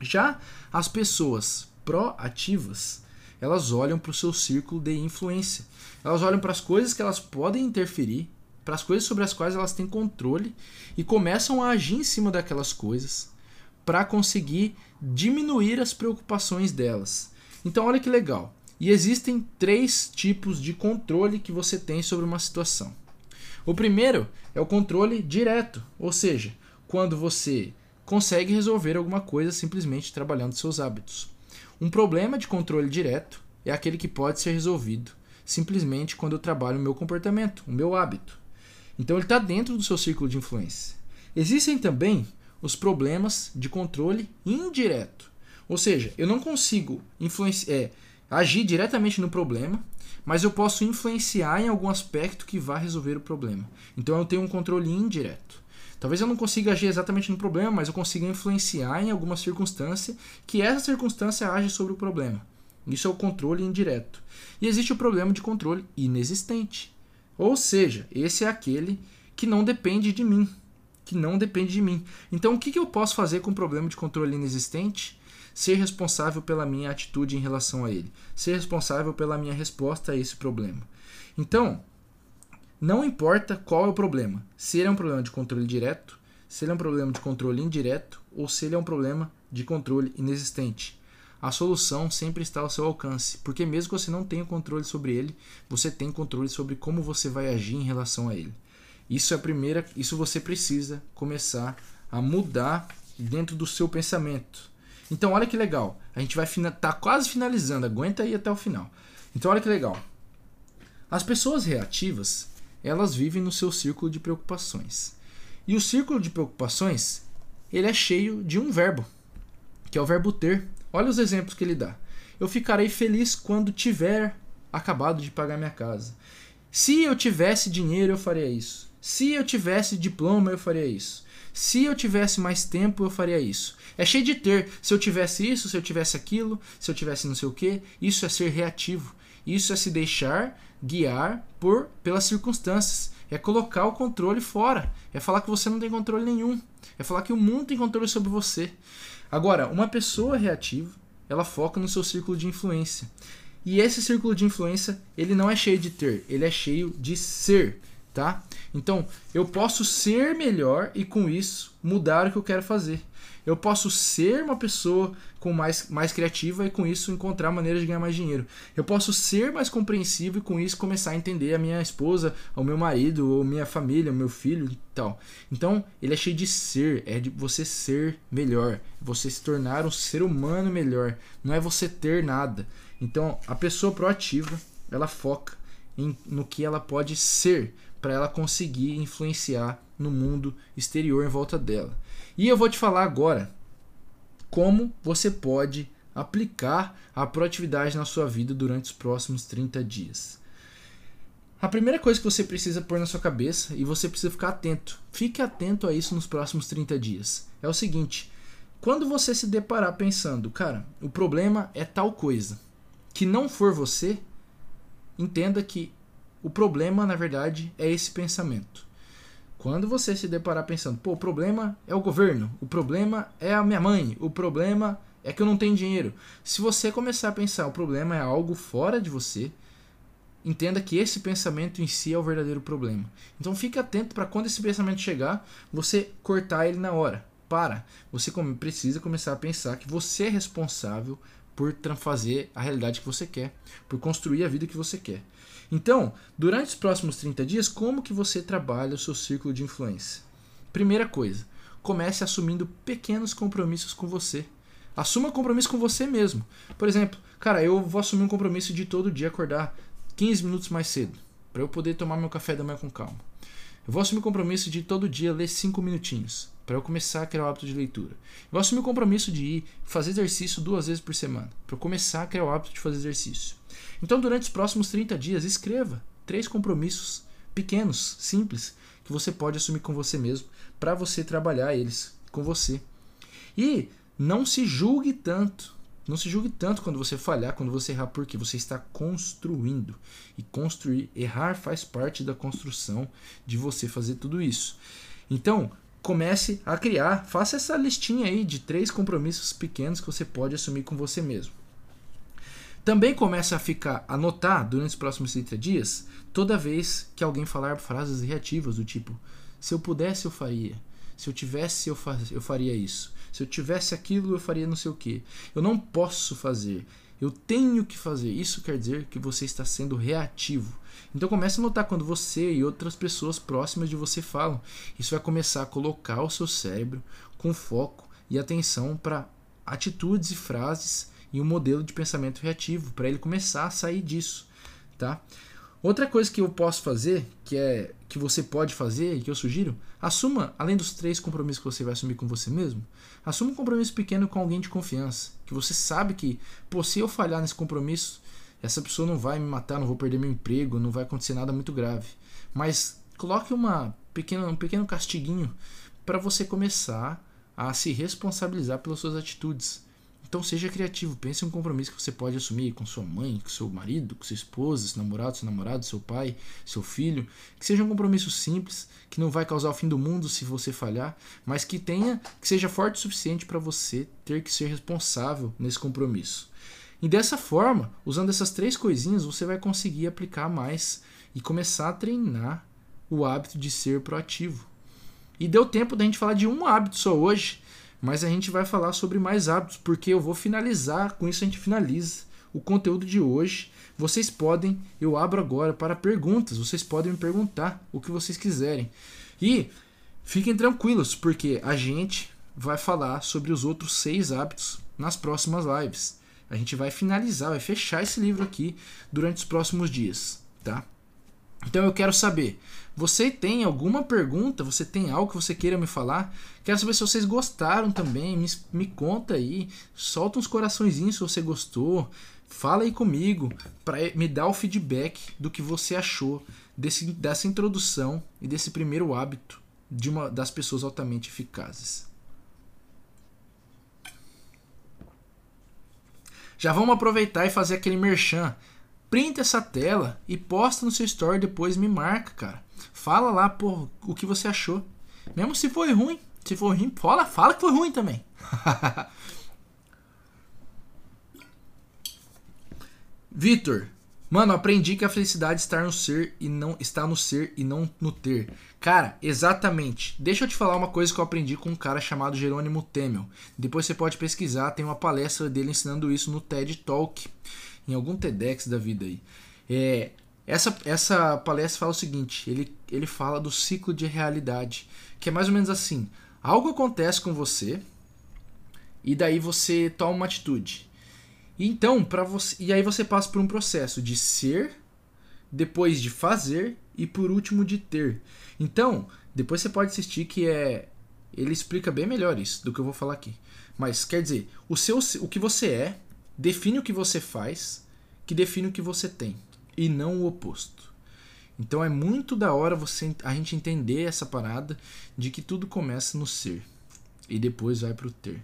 Já as pessoas proativas, elas olham para o seu círculo de influência. Elas olham para as coisas que elas podem interferir, para as coisas sobre as quais elas têm controle e começam a agir em cima daquelas coisas para conseguir diminuir as preocupações delas. Então, olha que legal. E existem três tipos de controle que você tem sobre uma situação. O primeiro é o controle direto, ou seja, quando você consegue resolver alguma coisa simplesmente trabalhando seus hábitos. Um problema de controle direto é aquele que pode ser resolvido simplesmente quando eu trabalho o meu comportamento, o meu hábito. Então ele está dentro do seu círculo de influência. Existem também os problemas de controle indireto. Ou seja, eu não consigo é, agir diretamente no problema, mas eu posso influenciar em algum aspecto que vá resolver o problema. Então eu tenho um controle indireto. Talvez eu não consiga agir exatamente no problema, mas eu consiga influenciar em alguma circunstância que essa circunstância age sobre o problema. Isso é o controle indireto. E existe o problema de controle inexistente. Ou seja, esse é aquele que não depende de mim. que não depende de mim. Então, o que, eu posso fazer com o problema de controle inexistente? Ser responsável pela minha atitude em relação a ele. Ser responsável pela minha resposta a esse problema. Então, não importa qual é o problema. Se ele é um problema de controle direto, se ele é um problema de controle indireto ou se ele é um problema de controle inexistente. A solução sempre está ao seu alcance, porque mesmo que você não tenha controle sobre ele, você tem controle sobre como você vai agir em relação a ele. Isso é a primeira, isso você precisa começar a mudar dentro do seu pensamento. Então olha que legal, a gente vai tá quase finalizando, aguenta aí até o final. Então olha que legal. As pessoas reativas, elas vivem no seu círculo de preocupações. E o círculo de preocupações, ele é cheio de um verbo, que é o verbo ter. Olha os exemplos que ele dá. Eu ficarei feliz quando tiver acabado de pagar minha casa. Se eu tivesse dinheiro, eu faria isso. Se eu tivesse diploma, eu faria isso. Se eu tivesse mais tempo, eu faria isso. É cheio de ter. Se eu tivesse isso, se eu tivesse aquilo, se eu tivesse não sei o que, isso é ser reativo. Isso é se deixar guiar por pelas circunstâncias. É colocar o controle fora. É falar que você não tem controle nenhum. É falar que o mundo tem controle sobre você. Agora, uma pessoa reativa, ela foca no seu círculo de influência. E esse círculo de influência, ele não é cheio de ter, ele é cheio de ser tá? Então, eu posso ser melhor e com isso mudar o que eu quero fazer. Eu posso ser uma pessoa com mais, mais criativa e com isso encontrar maneiras de ganhar mais dinheiro. Eu posso ser mais compreensivo e com isso começar a entender a minha esposa, o meu marido, ou minha família, o meu filho e tal. Então, ele é cheio de ser, é de você ser melhor, você se tornar um ser humano melhor. Não é você ter nada. Então, a pessoa proativa, ela foca em, no que ela pode ser para ela conseguir influenciar no mundo exterior em volta dela. E eu vou te falar agora como você pode aplicar a proatividade na sua vida durante os próximos 30 dias. A primeira coisa que você precisa pôr na sua cabeça e você precisa ficar atento, fique atento a isso nos próximos 30 dias. É o seguinte: quando você se deparar pensando, cara, o problema é tal coisa, que não for você, entenda que o problema, na verdade, é esse pensamento. Quando você se deparar pensando, pô, o problema é o governo, o problema é a minha mãe, o problema é que eu não tenho dinheiro. Se você começar a pensar o problema é algo fora de você, entenda que esse pensamento em si é o verdadeiro problema. Então fique atento para quando esse pensamento chegar, você cortar ele na hora. Para. Você precisa começar a pensar que você é responsável por fazer a realidade que você quer, por construir a vida que você quer. Então, durante os próximos 30 dias, como que você trabalha o seu círculo de influência? Primeira coisa, comece assumindo pequenos compromissos com você. Assuma compromisso com você mesmo. Por exemplo, cara, eu vou assumir um compromisso de todo dia acordar 15 minutos mais cedo, para eu poder tomar meu café da manhã com calma. Eu vou assumir compromisso de todo dia ler 5 minutinhos, para eu começar a criar o hábito de leitura. Eu vou assumir o compromisso de ir fazer exercício duas vezes por semana, para eu começar a criar o hábito de fazer exercício. Então, durante os próximos 30 dias, escreva três compromissos pequenos, simples, que você pode assumir com você mesmo, para você trabalhar eles com você. E não se julgue tanto. Não se julgue tanto quando você falhar, quando você errar, porque você está construindo. E construir, errar faz parte da construção de você fazer tudo isso. Então, comece a criar, faça essa listinha aí de três compromissos pequenos que você pode assumir com você mesmo. Também começa a ficar, a notar durante os próximos 30 dias, toda vez que alguém falar frases reativas do tipo: se eu pudesse, eu faria. Se eu tivesse, eu, fa eu faria isso. Se eu tivesse aquilo, eu faria não sei o que. Eu não posso fazer. Eu tenho que fazer. Isso quer dizer que você está sendo reativo. Então comece a notar quando você e outras pessoas próximas de você falam. Isso vai começar a colocar o seu cérebro com foco e atenção para atitudes e frases e um modelo de pensamento reativo para ele começar a sair disso, tá? Outra coisa que eu posso fazer, que é que você pode fazer e que eu sugiro, assuma, além dos três compromissos que você vai assumir com você mesmo, assuma um compromisso pequeno com alguém de confiança, que você sabe que, pô, se eu falhar nesse compromisso, essa pessoa não vai me matar, não vou perder meu emprego, não vai acontecer nada muito grave. Mas coloque uma pequena, um pequeno castiguinho para você começar a se responsabilizar pelas suas atitudes. Então seja criativo, pense em um compromisso que você pode assumir com sua mãe, com seu marido, com sua esposa, seu namorado, seu namorado, seu pai, seu filho. Que seja um compromisso simples, que não vai causar o fim do mundo se você falhar, mas que tenha, que seja forte o suficiente para você ter que ser responsável nesse compromisso. E dessa forma, usando essas três coisinhas, você vai conseguir aplicar mais e começar a treinar o hábito de ser proativo. E deu tempo da gente falar de um hábito só hoje, mas a gente vai falar sobre mais hábitos, porque eu vou finalizar, com isso a gente finaliza o conteúdo de hoje. Vocês podem, eu abro agora para perguntas, vocês podem me perguntar o que vocês quiserem. E fiquem tranquilos, porque a gente vai falar sobre os outros seis hábitos nas próximas lives. A gente vai finalizar, vai fechar esse livro aqui durante os próximos dias, tá? Então eu quero saber, você tem alguma pergunta? Você tem algo que você queira me falar? Quero saber se vocês gostaram também. Me, me conta aí. Solta uns coraçõezinhos se você gostou. Fala aí comigo para me dar o feedback do que você achou desse, dessa introdução e desse primeiro hábito de uma das pessoas altamente eficazes. Já vamos aproveitar e fazer aquele merchan printa essa tela e posta no seu story depois me marca, cara. Fala lá, pô, o que você achou. Mesmo se foi ruim, se for ruim, fala, fala que foi ruim também. Vitor, mano, aprendi que a felicidade está no ser e não está no ser e não no ter. Cara, exatamente. Deixa eu te falar uma coisa que eu aprendi com um cara chamado Jerônimo Temel. Depois você pode pesquisar, tem uma palestra dele ensinando isso no TED Talk em algum TEDx da vida aí. É, essa, essa palestra fala o seguinte: ele, ele fala do ciclo de realidade, que é mais ou menos assim: algo acontece com você e daí você toma uma atitude. E então, para você, e aí você passa por um processo de ser, depois de fazer e por último de ter. Então, depois você pode assistir que é ele explica bem melhor isso do que eu vou falar aqui. Mas quer dizer, o seu o que você é define o que você faz, que define o que você tem, e não o oposto. Então é muito da hora você a gente entender essa parada de que tudo começa no ser e depois vai pro ter.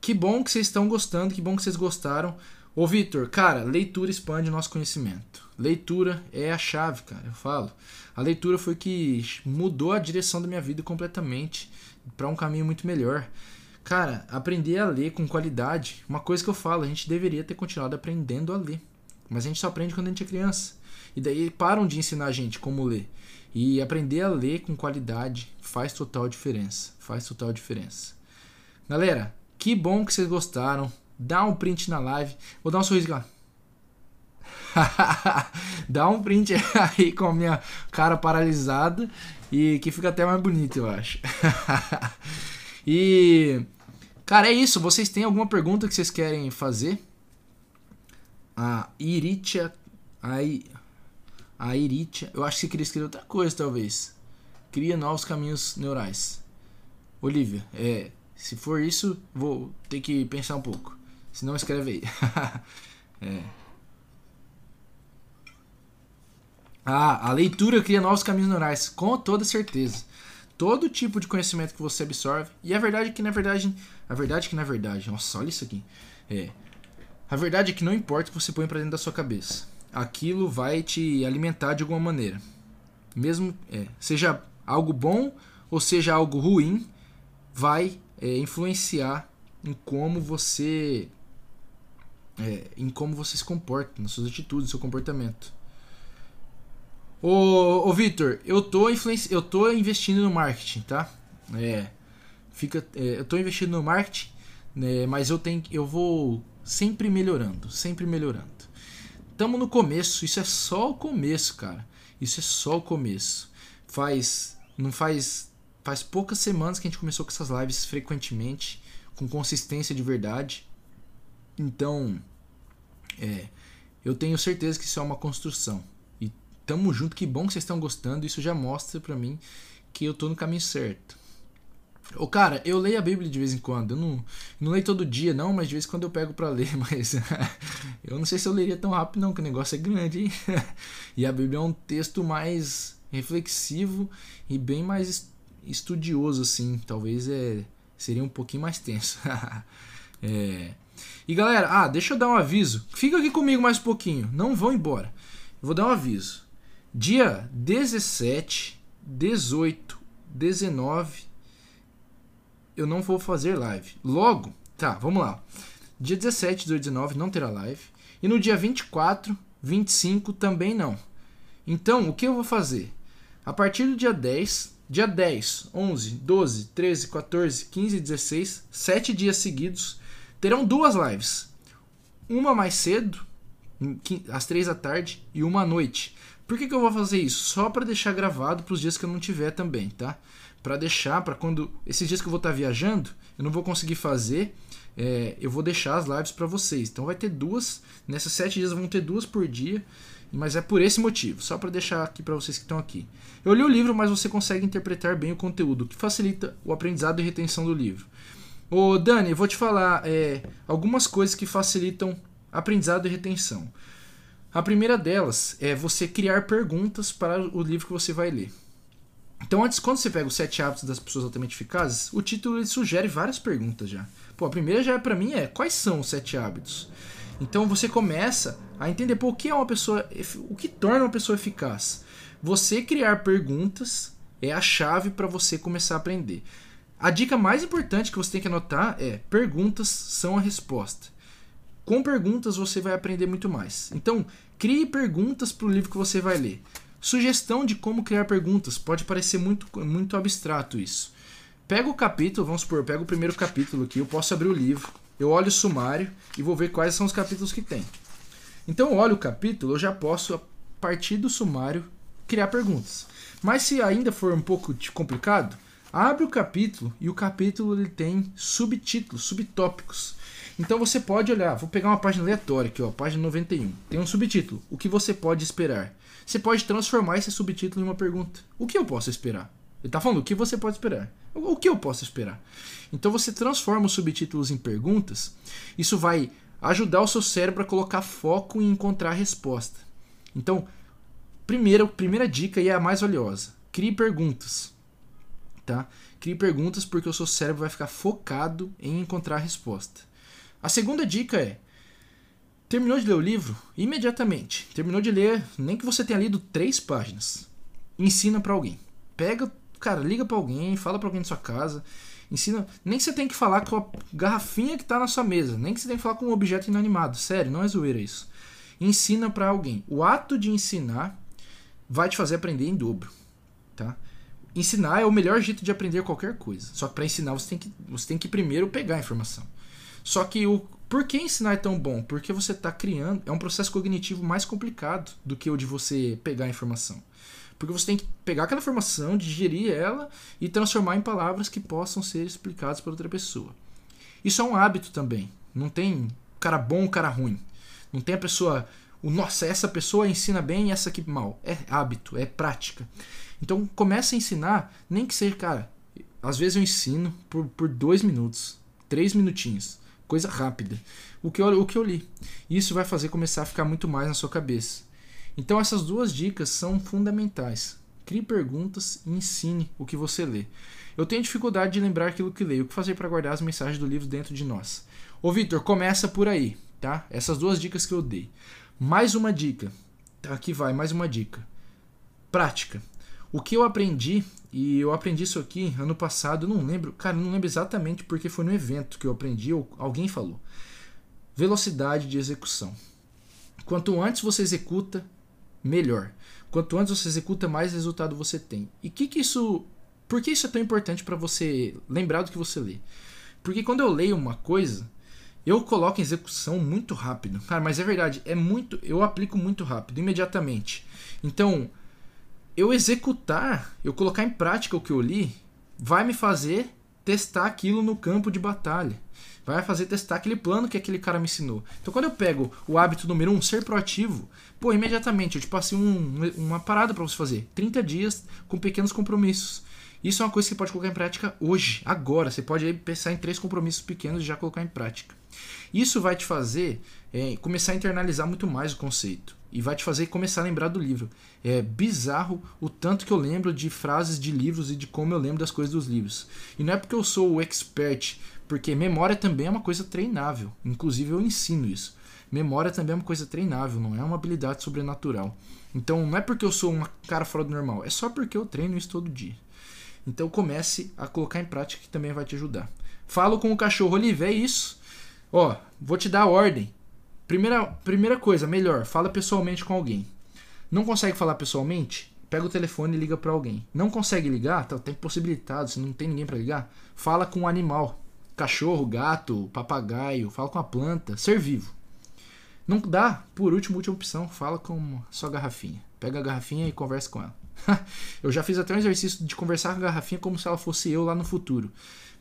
Que bom que vocês estão gostando, que bom que vocês gostaram. Ô Vitor, cara, leitura expande o nosso conhecimento. Leitura é a chave, cara, eu falo. A leitura foi que mudou a direção da minha vida completamente para um caminho muito melhor. Cara, aprender a ler com qualidade, uma coisa que eu falo, a gente deveria ter continuado aprendendo a ler. Mas a gente só aprende quando a gente é criança. E daí param de ensinar a gente como ler. E aprender a ler com qualidade faz total diferença. Faz total diferença. Galera, que bom que vocês gostaram. Dá um print na live. Vou dar um sorriso lá. Dá um print aí com a minha cara paralisada e que fica até mais bonito, eu acho. e Cara, é isso. Vocês têm alguma pergunta que vocês querem fazer? A Iritia. A, a Iritia. Eu acho que você queria escrever outra coisa, talvez. Cria novos caminhos neurais. Olivia, é. Se for isso, vou ter que pensar um pouco. Se não, escreve aí. é. Ah, a leitura cria novos caminhos neurais, com toda certeza todo tipo de conhecimento que você absorve. E a verdade é que na verdade, a verdade é que na verdade, nossa, olha isso aqui. É, a verdade é que não importa o que você põe para dentro da sua cabeça, aquilo vai te alimentar de alguma maneira. Mesmo é, seja algo bom ou seja algo ruim, vai é, influenciar em como você é, em como você se comporta, nas suas atitudes, seu comportamento. Ô, ô Vitor, eu tô influenci... eu tô investindo no marketing, tá? É. Fica, é, eu tô investindo no marketing, né, mas eu tenho eu vou sempre melhorando, sempre melhorando. Tamo no começo, isso é só o começo, cara. Isso é só o começo. Faz não faz faz poucas semanas que a gente começou com essas lives frequentemente, com consistência de verdade. Então, é, eu tenho certeza que isso é uma construção tamo junto, que bom que vocês estão gostando. Isso já mostra pra mim que eu tô no caminho certo. Ô, cara, eu leio a Bíblia de vez em quando. Eu não, não leio todo dia, não, mas de vez em quando eu pego para ler. Mas eu não sei se eu leria tão rápido, não, que o negócio é grande, hein? E a Bíblia é um texto mais reflexivo e bem mais estudioso, assim. Talvez é, seria um pouquinho mais tenso. é, E galera, ah, deixa eu dar um aviso. Fica aqui comigo mais um pouquinho. Não vão embora. Vou dar um aviso. Dia 17, 18, 19, eu não vou fazer live. Logo, tá, vamos lá. Dia 17, 18, 19 não terá live. E no dia 24, 25 também não. Então, o que eu vou fazer? A partir do dia 10, dia 10, 11, 12, 13, 14, 15 16, 7 dias seguidos, terão duas lives. Uma mais cedo, às 3 da tarde, e uma à noite. Por que, que eu vou fazer isso? Só para deixar gravado para os dias que eu não tiver também, tá? Para deixar, para quando. Esses dias que eu vou estar tá viajando, eu não vou conseguir fazer. É, eu vou deixar as lives para vocês. Então vai ter duas. Nessas sete dias vão ter duas por dia. Mas é por esse motivo, só para deixar aqui para vocês que estão aqui. Eu li o livro, mas você consegue interpretar bem o conteúdo, que facilita o aprendizado e retenção do livro. Ô Dani, vou te falar é, algumas coisas que facilitam aprendizado e retenção. A primeira delas é você criar perguntas para o livro que você vai ler. Então, antes, quando você pega os sete hábitos das pessoas altamente eficazes, o título ele sugere várias perguntas já. Pô, a primeira já é para mim é quais são os sete hábitos? Então você começa a entender pô, o que é uma pessoa, o que torna uma pessoa eficaz. Você criar perguntas é a chave para você começar a aprender. A dica mais importante que você tem que anotar é: perguntas são a resposta. Com perguntas você vai aprender muito mais. Então, crie perguntas para o livro que você vai ler. Sugestão de como criar perguntas. Pode parecer muito, muito abstrato isso. Pega o capítulo, vamos supor, pega o primeiro capítulo aqui, eu posso abrir o livro, eu olho o sumário e vou ver quais são os capítulos que tem. Então eu olho o capítulo, eu já posso, a partir do sumário, criar perguntas. Mas se ainda for um pouco complicado, abre o capítulo e o capítulo ele tem subtítulos, subtópicos. Então você pode olhar, vou pegar uma página aleatória aqui, ó, página 91. Tem um subtítulo, o que você pode esperar. Você pode transformar esse subtítulo em uma pergunta. O que eu posso esperar? Ele está falando o que você pode esperar. O que eu posso esperar? Então você transforma os subtítulos em perguntas. Isso vai ajudar o seu cérebro a colocar foco e encontrar a resposta. Então, primeira, primeira dica e é a mais valiosa: crie perguntas. Tá? Crie perguntas porque o seu cérebro vai ficar focado em encontrar a resposta. A segunda dica é: terminou de ler o livro? Imediatamente. Terminou de ler, nem que você tenha lido três páginas. Ensina para alguém. Pega, cara, liga para alguém, fala para alguém da sua casa. Ensina. Nem que você tem que falar com a garrafinha que tá na sua mesa. Nem que você tem que falar com um objeto inanimado. Sério, não é zoeira isso. Ensina para alguém. O ato de ensinar vai te fazer aprender em dobro. Tá? Ensinar é o melhor jeito de aprender qualquer coisa. Só que para ensinar você tem, que, você tem que primeiro pegar a informação. Só que o por que ensinar é tão bom? Porque você está criando. É um processo cognitivo mais complicado do que o de você pegar a informação. Porque você tem que pegar aquela informação, digerir ela e transformar em palavras que possam ser explicadas por outra pessoa. Isso é um hábito também. Não tem cara bom cara ruim. Não tem a pessoa. O, Nossa, essa pessoa ensina bem e essa aqui mal. É hábito, é prática. Então comece a ensinar, nem que seja, cara. Às vezes eu ensino por, por dois minutos, três minutinhos. Coisa rápida. O que, eu, o que eu li. Isso vai fazer começar a ficar muito mais na sua cabeça. Então essas duas dicas são fundamentais. Crie perguntas e ensine o que você lê. Eu tenho dificuldade de lembrar aquilo que leio. O que fazer para guardar as mensagens do livro dentro de nós? Ô Vitor, começa por aí, tá? Essas duas dicas que eu dei. Mais uma dica. Tá, aqui vai, mais uma dica. Prática. O que eu aprendi, e eu aprendi isso aqui ano passado, não lembro, cara, não lembro exatamente porque foi no evento que eu aprendi, ou alguém falou. Velocidade de execução. Quanto antes você executa, melhor. Quanto antes você executa, mais resultado você tem. E que que isso, por que isso é tão importante para você lembrar do que você lê? Porque quando eu leio uma coisa, eu coloco em execução muito rápido. Cara, mas é verdade, é muito, eu aplico muito rápido, imediatamente. Então, eu executar, eu colocar em prática o que eu li, vai me fazer testar aquilo no campo de batalha vai fazer testar aquele plano que aquele cara me ensinou. Então, quando eu pego o hábito número um, ser proativo, pô, imediatamente eu te passei um, uma parada para você fazer. 30 dias com pequenos compromissos. Isso é uma coisa que você pode colocar em prática hoje, agora. Você pode pensar em três compromissos pequenos e já colocar em prática. Isso vai te fazer é, começar a internalizar muito mais o conceito e vai te fazer começar a lembrar do livro. É bizarro o tanto que eu lembro de frases de livros e de como eu lembro das coisas dos livros. E não é porque eu sou o expert Porque memória também é uma coisa treinável. Inclusive eu ensino isso. Memória também é uma coisa treinável, não é uma habilidade sobrenatural. Então não é porque eu sou um cara fora do normal, é só porque eu treino isso todo dia. Então comece a colocar em prática que também vai te ajudar. Falo com o cachorro, Olive, é isso. Ó, vou te dar ordem. Primeira, primeira coisa, melhor, fala pessoalmente com alguém. Não consegue falar pessoalmente? Pega o telefone e liga para alguém. Não consegue ligar? Tá, tem possibilitado, se não tem ninguém para ligar, fala com um animal. Cachorro, gato, papagaio, fala com a planta, ser vivo. Não dá, por último, última opção, fala com sua garrafinha. Pega a garrafinha e conversa com ela. eu já fiz até um exercício de conversar com a garrafinha como se ela fosse eu lá no futuro.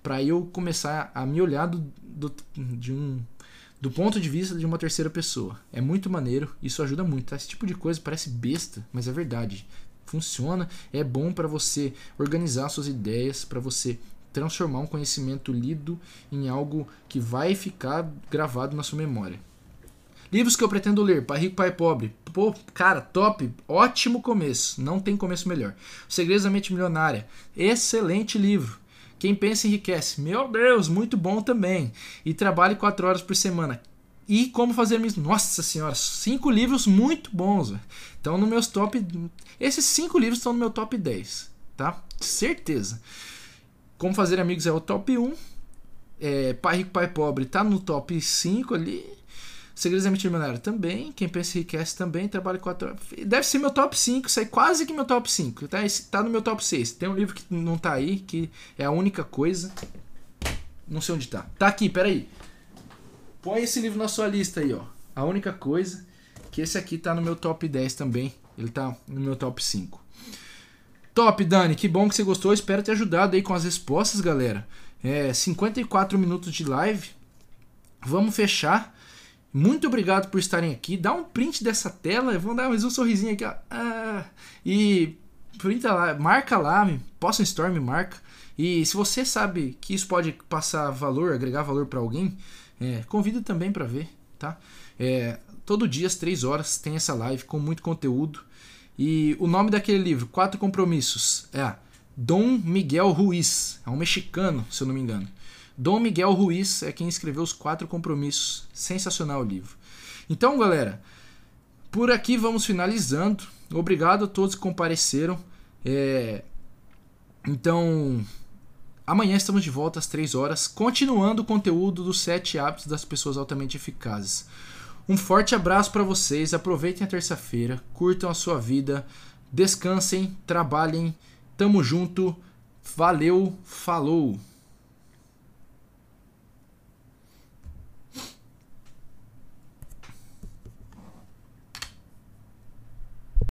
para eu começar a me olhar do, do, de um, do ponto de vista de uma terceira pessoa. É muito maneiro, isso ajuda muito. Tá? Esse tipo de coisa parece besta, mas é verdade. Funciona, é bom para você organizar suas ideias, para você transformar um conhecimento lido em algo que vai ficar gravado na sua memória. Livros que eu pretendo ler: Pai Rico, Pai Pobre. Pô, cara, top, ótimo começo. Não tem começo melhor. Os Segredos da Mente Milionária. Excelente livro. Quem pensa enriquece. Meu Deus, muito bom também. E trabalhe quatro horas por semana. E como fazer mesmo. Nossa senhora, cinco livros muito bons. Então, no meus top. Esses cinco livros estão no meu top 10, tá? Certeza. Como fazer amigos é o top 1. É, pai Rico, Pai Pobre tá no top 5 ali. Segredos da Mente Milionária também. Quem pensa enriquece também. Trabalha 4 horas. Deve ser meu top 5. Isso aí quase que meu top 5. Tá, tá no meu top 6. Tem um livro que não tá aí, que é a única coisa. Não sei onde tá. Tá aqui, peraí. Põe esse livro na sua lista aí, ó. A única coisa. Que esse aqui tá no meu top 10 também. Ele tá no meu top 5. Top, Dani. Que bom que você gostou. Espero ter ajudado aí com as respostas, galera. É 54 minutos de live. Vamos fechar. Muito obrigado por estarem aqui. Dá um print dessa tela. Vamos dar mais um sorrisinho aqui. Ó. Ah, e printa lá, marca lá, posta um story, marca. E se você sabe que isso pode passar valor, agregar valor para alguém, é, convida também para ver, tá? É, todo dia às 3 horas tem essa live com muito conteúdo. E o nome daquele livro, Quatro Compromissos, é Dom Miguel Ruiz. É um mexicano, se eu não me engano. Dom Miguel Ruiz é quem escreveu os quatro compromissos. Sensacional o livro. Então, galera, por aqui vamos finalizando. Obrigado a todos que compareceram. É... Então, amanhã estamos de volta às 3 horas, continuando o conteúdo dos 7 hábitos das pessoas altamente eficazes. Um forte abraço para vocês. Aproveitem a terça-feira, curtam a sua vida, descansem, trabalhem. Tamo junto. Valeu, falou.